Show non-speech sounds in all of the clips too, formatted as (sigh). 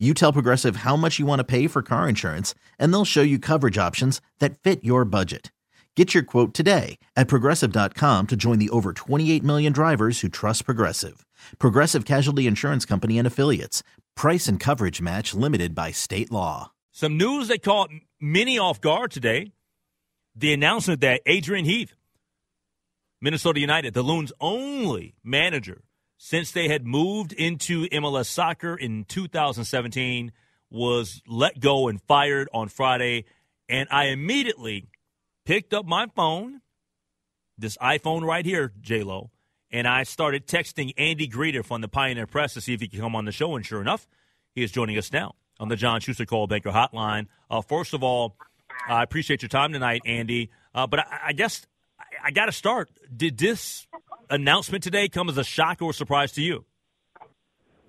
You tell Progressive how much you want to pay for car insurance, and they'll show you coverage options that fit your budget. Get your quote today at progressive.com to join the over 28 million drivers who trust Progressive. Progressive Casualty Insurance Company and Affiliates. Price and coverage match limited by state law. Some news that caught many off guard today the announcement that Adrian Heath, Minnesota United, the Loons' only manager since they had moved into MLS soccer in 2017, was let go and fired on Friday. And I immediately picked up my phone, this iPhone right here, J-Lo, and I started texting Andy Greder from the Pioneer Press to see if he could come on the show. And sure enough, he is joining us now on the John Schuster Coldwell Banker Hotline. Uh, first of all, I appreciate your time tonight, Andy. Uh, but I, I guess I, I got to start. Did this announcement today come as a shock or surprise to you?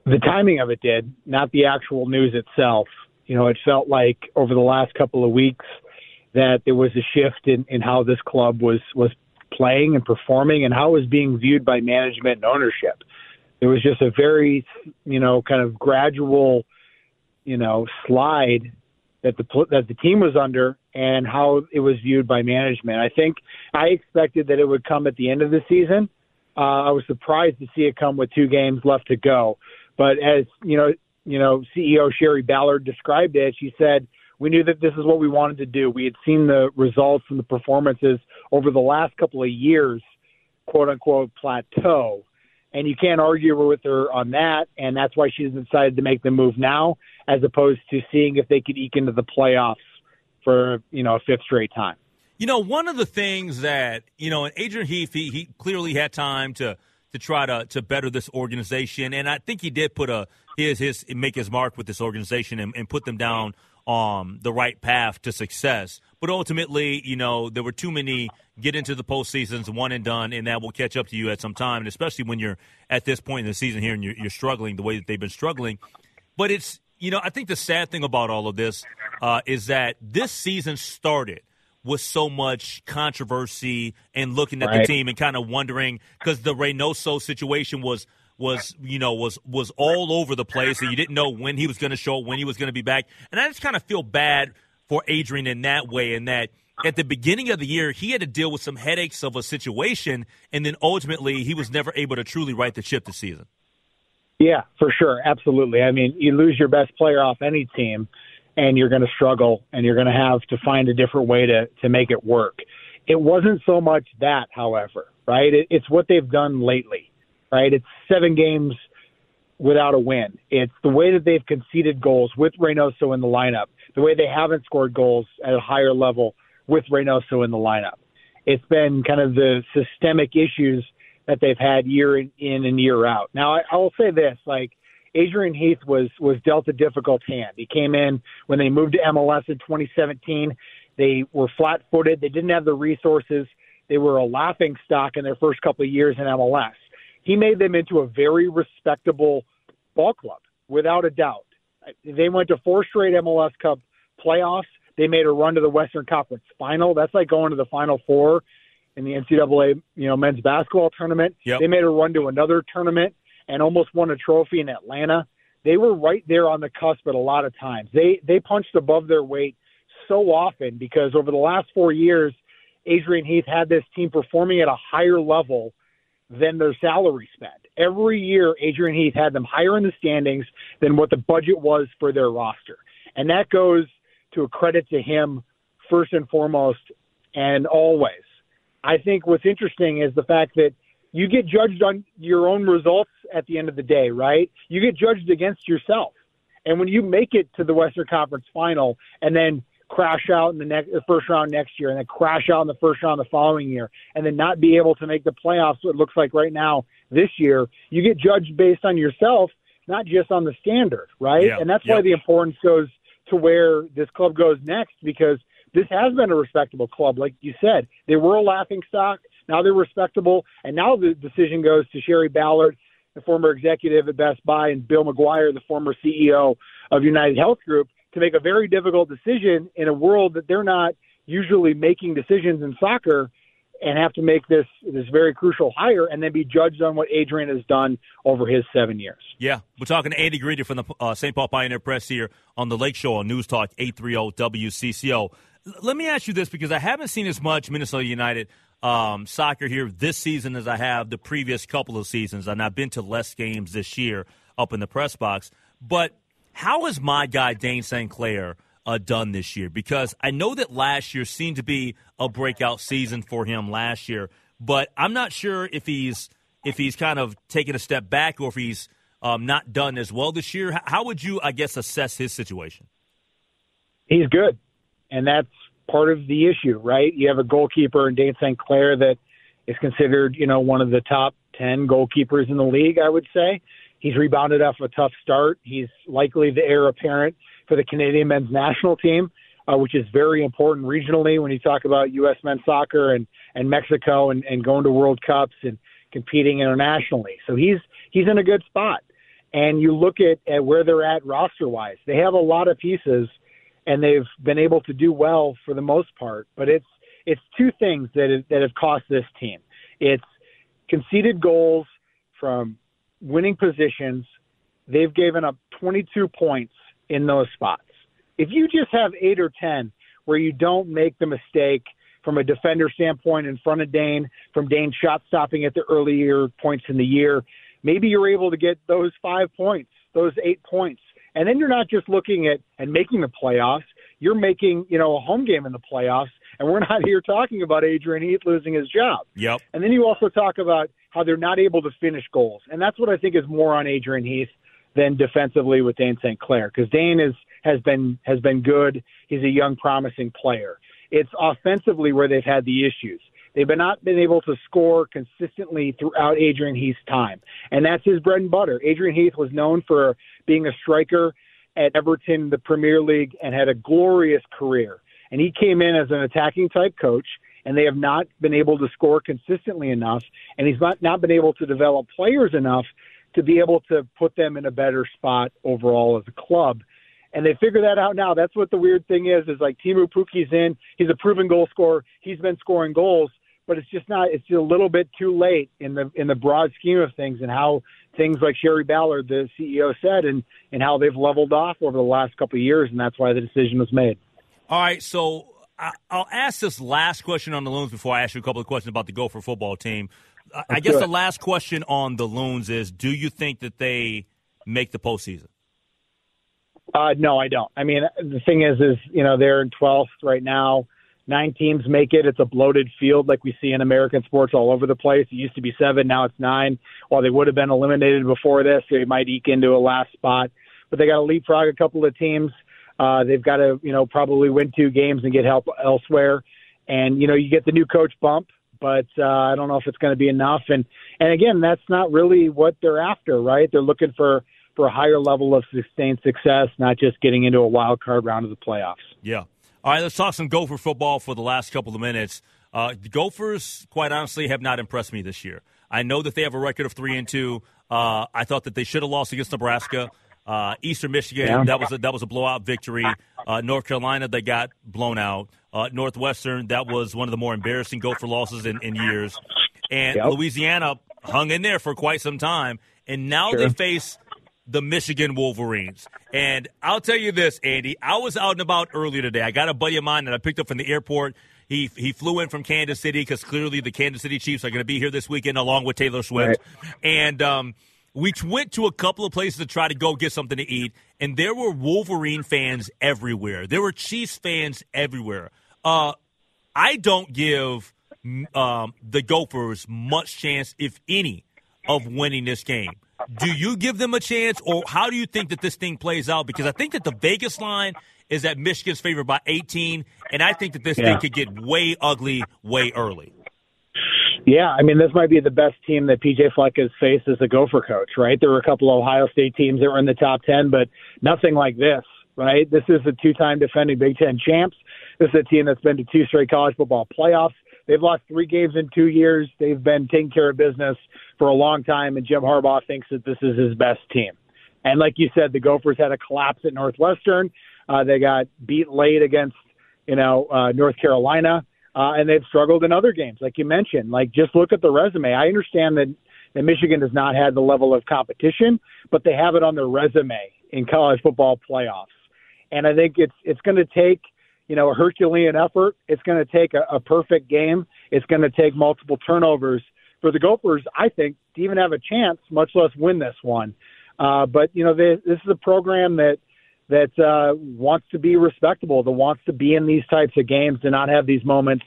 The timing of it did, not the actual news itself. You know, it felt like over the last couple of weeks that there was a shift in, in how this club was was playing and performing and how it was being viewed by management and ownership. It was just a very, you know, kind of gradual, you know, slide that the that the team was under and how it was viewed by management. I think I expected that it would come at the end of the season. Uh, I was surprised to see it come with two games left to go. But as you know, you know, CEO Shari Ballard described it. She said we knew that this is what we wanted to do. We had seen the results and the performances over the last couple of years, quote unquote, plateau. And you can't argue with her on that. And that's why she's decided to make the move now, as opposed to seeing if they could eke into the playoffs for, you know, a fifth straight time. You know, one of the things that, you know, Adrian Heath, he, he clearly had time to to try to to better this organization. And I think he did put a his his make his mark with this organization and, and put them down um, the right path to success. But ultimately, you know, there were too many get into the postseasons, one and done, and that will catch up to you at some time, and especially when you're at this point in the season here and you're, you're struggling the way that they've been struggling. But it's, you know, I think the sad thing about all of this uh, is that this season started with so much controversy and looking at right. the team and kind of wondering because the Reynoso situation was – was you know was was all over the place, and you didn't know when he was going to show, up when he was going to be back. And I just kind of feel bad for Adrian in that way, in that at the beginning of the year he had to deal with some headaches of a situation, and then ultimately he was never able to truly right the ship this season. Yeah, for sure, absolutely. I mean, you lose your best player off any team, and you're going to struggle, and you're going to have to find a different way to to make it work. It wasn't so much that, however, right? It, it's what they've done lately right? It's seven games without a win. It's the way that they've conceded goals with Reynoso in the lineup, the way they haven't scored goals at a higher level with Reynoso in the lineup. It's been kind of the systemic issues that they've had year in, and year out. Now, I, I will say this, like, Adrian Heath was was dealt a difficult hand. He came in when they moved to MLS in 2017. They were flat-footed. They didn't have the resources. They were a laughing stock in their first couple of years in MLS he made them into a very respectable ball club, without a doubt. They went to four straight MLS Cup playoffs. They made a run to the Western Conference Final. That's like going to the Final Four in the NCAA, you know, men's basketball tournament. Yep. They made a run to another tournament and almost won a trophy in Atlanta. They were right there on the cusp at a lot of times. They they punched above their weight so often because over the last four years, Adrian Heath had this team performing at a higher level than their salary spend. Every year, Adrian Heath had them higher in the standings than what the budget was for their roster. And that goes to a credit to him first and foremost and always. I think what's interesting is the fact that you get judged on your own results at the end of the day, right? You get judged against yourself. And when you make it to the Western Conference final and then crash out in the next the first round next year and then crash out in the first round the following year and then not be able to make the playoffs what it looks like right now this year you get judged based on yourself not just on the standard right yeah. and that's why the importance goes to where this club goes next because this has been a respectable club. Like you said, they were a laughing stock. Now they're respectable. And now the decision goes to Shari Ballard, the former executive at Best Buy, and Bill McGuire, the former CEO of United Health Group, to make a very difficult decision in a world that they're not usually making decisions in soccer and have to make this this very crucial hire and then be judged on what Adrian has done over his seven years. Yeah, we're talking to Andy Greder from the uh, St. Paul Pioneer Press here on the Lake Show on News Talk 830 WCCO. Let me ask you this because I haven't seen as much Minnesota United um, soccer here this season as I have the previous couple of seasons, and I've been to less games this year up in the press box. But how is my guy Dayne St. Clair uh, done this year? Because I know that last year seemed to be a breakout season for him last year, but I'm not sure if he's if he's kind of taken a step back or if he's um, not done as well this year. How would you, I guess, assess his situation? He's good, and that's part of the issue, right? You have a goalkeeper in Dayne St. Clair that is considered, you know, one of the top ten goalkeepers in the league. I would say he's rebounded off a tough start. He's likely the heir apparent for the Canadian men's national team, uh, which is very important regionally when you talk about U.S. men's soccer and, and Mexico and, and going to World Cups and competing internationally. So he's he's in a good spot. And you look at, at where they're at roster wise, they have a lot of pieces and they've been able to do well for the most part. But it's it's two things that that have cost this team. It's conceded goals from winning positions. They've given up 22 points in those spots. If you just have eight or 10 where you don't make the mistake from a defender standpoint in front of Dayne, from Dayne shot stopping at the earlier points in the year, maybe you're able to get those five points, those eight points. And then you're not just looking at and making the playoffs, you're making, you know, a home game in the playoffs. And we're (laughs) not here talking about Adrian Heath losing his job. Yep. And then you also talk about how they're not able to finish goals. And that's what I think is more on Adrian Heath than defensively with Dayne St. Clair because Dayne is has been has been good. He's a young, promising player. It's offensively where they've had the issues. They've not been able to score consistently throughout Adrian Heath's time, and that's his bread and butter. Adrian Heath was known for being a striker at Everton, the Premier League, and had a glorious career. And he came in as an attacking type coach, and they have not been able to score consistently enough, and he's not not been able to develop players enough to be able to put them in a better spot overall as a club. And they figure that out now. That's what the weird thing is, is like Teemu Pukki's in. He's a proven goal scorer. He's been scoring goals, but it's just not, it's just a little bit too late in the, in the broad scheme of things and how things like Shari Ballard, the CEO said, and, and how they've leveled off over the last couple of years. And that's why the decision was made. All right. So I'll ask this last question on the loons before I ask you a couple of questions about the Gopher football team. I guess the last question on the Loons is: Do you think that they make the postseason? Uh, no, I don't. I mean, the thing is, is you know they're in 12th right now. Nine teams make it. It's a bloated field like we see in American sports all over the place. It used to be seven, now it's nine. While they would have been eliminated before this, they might eke into a last spot. But they got to leapfrog a couple of teams. Uh, they've got to, you know, probably win two games and get help elsewhere. And you know, you get the new coach bump but uh, I don't know if it's going to be enough. And and again, that's not really what they're after, right? They're looking for for a higher level of sustained success, not just getting into a wild card round of the playoffs. Yeah. All right, let's talk some Gopher football for the last couple of minutes. Uh, the Gophers, quite honestly, have not impressed me this year. I know that they have a record of three and two. Uh, I thought that they should have lost against Nebraska. Uh, Eastern Michigan, yeah. that was a, that was a blowout victory. Uh, North Carolina, they got blown out. Uh, Northwestern, that was one of the more embarrassing Gopher losses in, in years. And yep. Louisiana hung in there for quite some time. And now sure. they face the Michigan Wolverines. And I'll tell you this, Andy, I was out and about earlier today. I got a buddy of mine that I picked up from the airport. He he flew in from Kansas City because clearly the Kansas City Chiefs are going to be here this weekend along with Taylor Swift. Right. And um, – we went to a couple of places to try to go get something to eat, and there were Wolverine fans everywhere. There were Chiefs fans everywhere. Uh, I don't give um, the Gophers much chance, if any, of winning this game. Do you give them a chance, or how do you think that this thing plays out? Because I think that the Vegas line is that Michigan's favored by 18, and I think that this yeah. thing could get way ugly way early. Yeah, I mean, this might be the best team that PJ Fleck has faced as a Gopher coach, right? There were a couple of Ohio State teams that were in the top 10, but nothing like this. right? This is a two-time defending Big Ten champs. This is a team that's been to two straight college football playoffs. They've lost three games in two years. They've been taking care of business for a long time, and Jim Harbaugh thinks that this is his best team. And like you said, the Gophers had a collapse at Northwestern. Uh, they got beat late against, you know, uh, North Carolina, uh, and they've struggled in other games, like you mentioned. Like, just look at the resume. I understand that, that Michigan has not had the level of competition, but they have it on their resume in college football playoffs. And I think it's it's going to take – you know, a Herculean effort. It's going to take a, a perfect game. It's going to take multiple turnovers for the Gophers, I think, to even have a chance, much less win this one. Uh, but you know, they, this is a program that that uh, wants to be respectable, that wants to be in these types of games, to not have these moments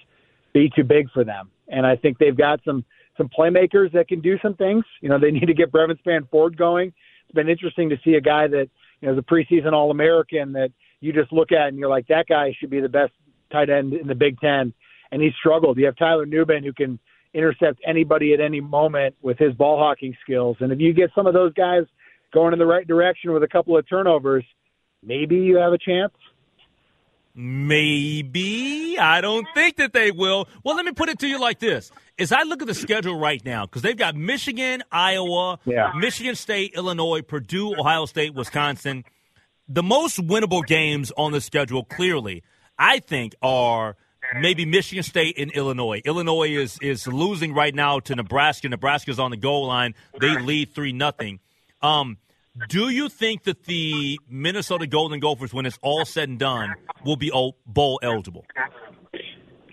be too big for them. And I think they've got some some playmakers that can do some things. You know, they need to get Brevyn Spann-Ford going. It's been interesting to see a guy that you know a preseason All American that you just look at and you're like, that guy should be the best tight end in the Big Ten, and he struggled. You have Tyler Nubin who can intercept anybody at any moment with his ball hawking skills, and if you get some of those guys going in the right direction with a couple of turnovers, maybe you have a chance. Maybe. I don't think that they will. Well, let me put it to you like this. As I look at the schedule right now, because they've got Michigan, Iowa, yeah. Michigan State, Illinois, Purdue, Ohio State, Wisconsin – the most winnable games on the schedule, clearly, I think, are maybe Michigan State and Illinois. Illinois is is losing right now to Nebraska. Nebraska's on the goal line. They lead three nothing. Um, do you think that the Minnesota Golden Gophers, when it's all said and done, will be bowl eligible?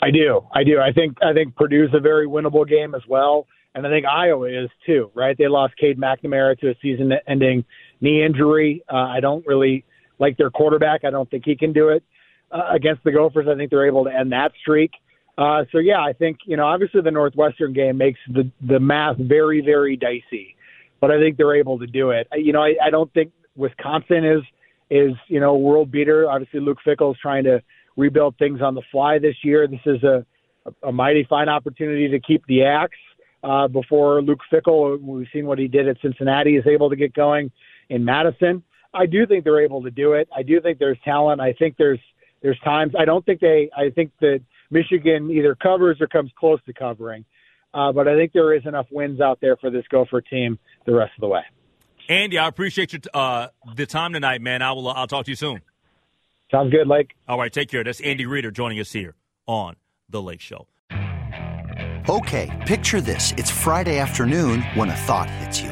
I do. I do. I think I think Purdue's a very winnable game as well, and I think Iowa is too. Right? They lost Cade McNamara to a season-ending knee injury. Uh, I don't really like their quarterback. I don't think he can do it uh, against the Gophers. I think they're able to end that streak. Uh, so yeah, I think you know obviously the Northwestern game makes the the math very very dicey, but I think they're able to do it. You know, I, I don't think Wisconsin is is you know world beater. Obviously, Luke Fickell is trying to rebuild things on the fly this year. This is a a, a mighty fine opportunity to keep the axe uh, before Luke Fickell. We've seen what he did at Cincinnati is able to get going in Madison. I do think they're able to do it. I do think there's talent. I think there's there's times I don't think they. I think that Michigan either covers or comes close to covering. Uh, but I think there is enough wins out there for this Gopher team the rest of the way. Andy, I appreciate your uh, the time tonight, man. I will. I'll talk to you soon. Sounds good, Lake. All right, take care. That's Andy Greder joining us here on the Lake Show. Okay, picture this: it's Friday afternoon when a thought hits you.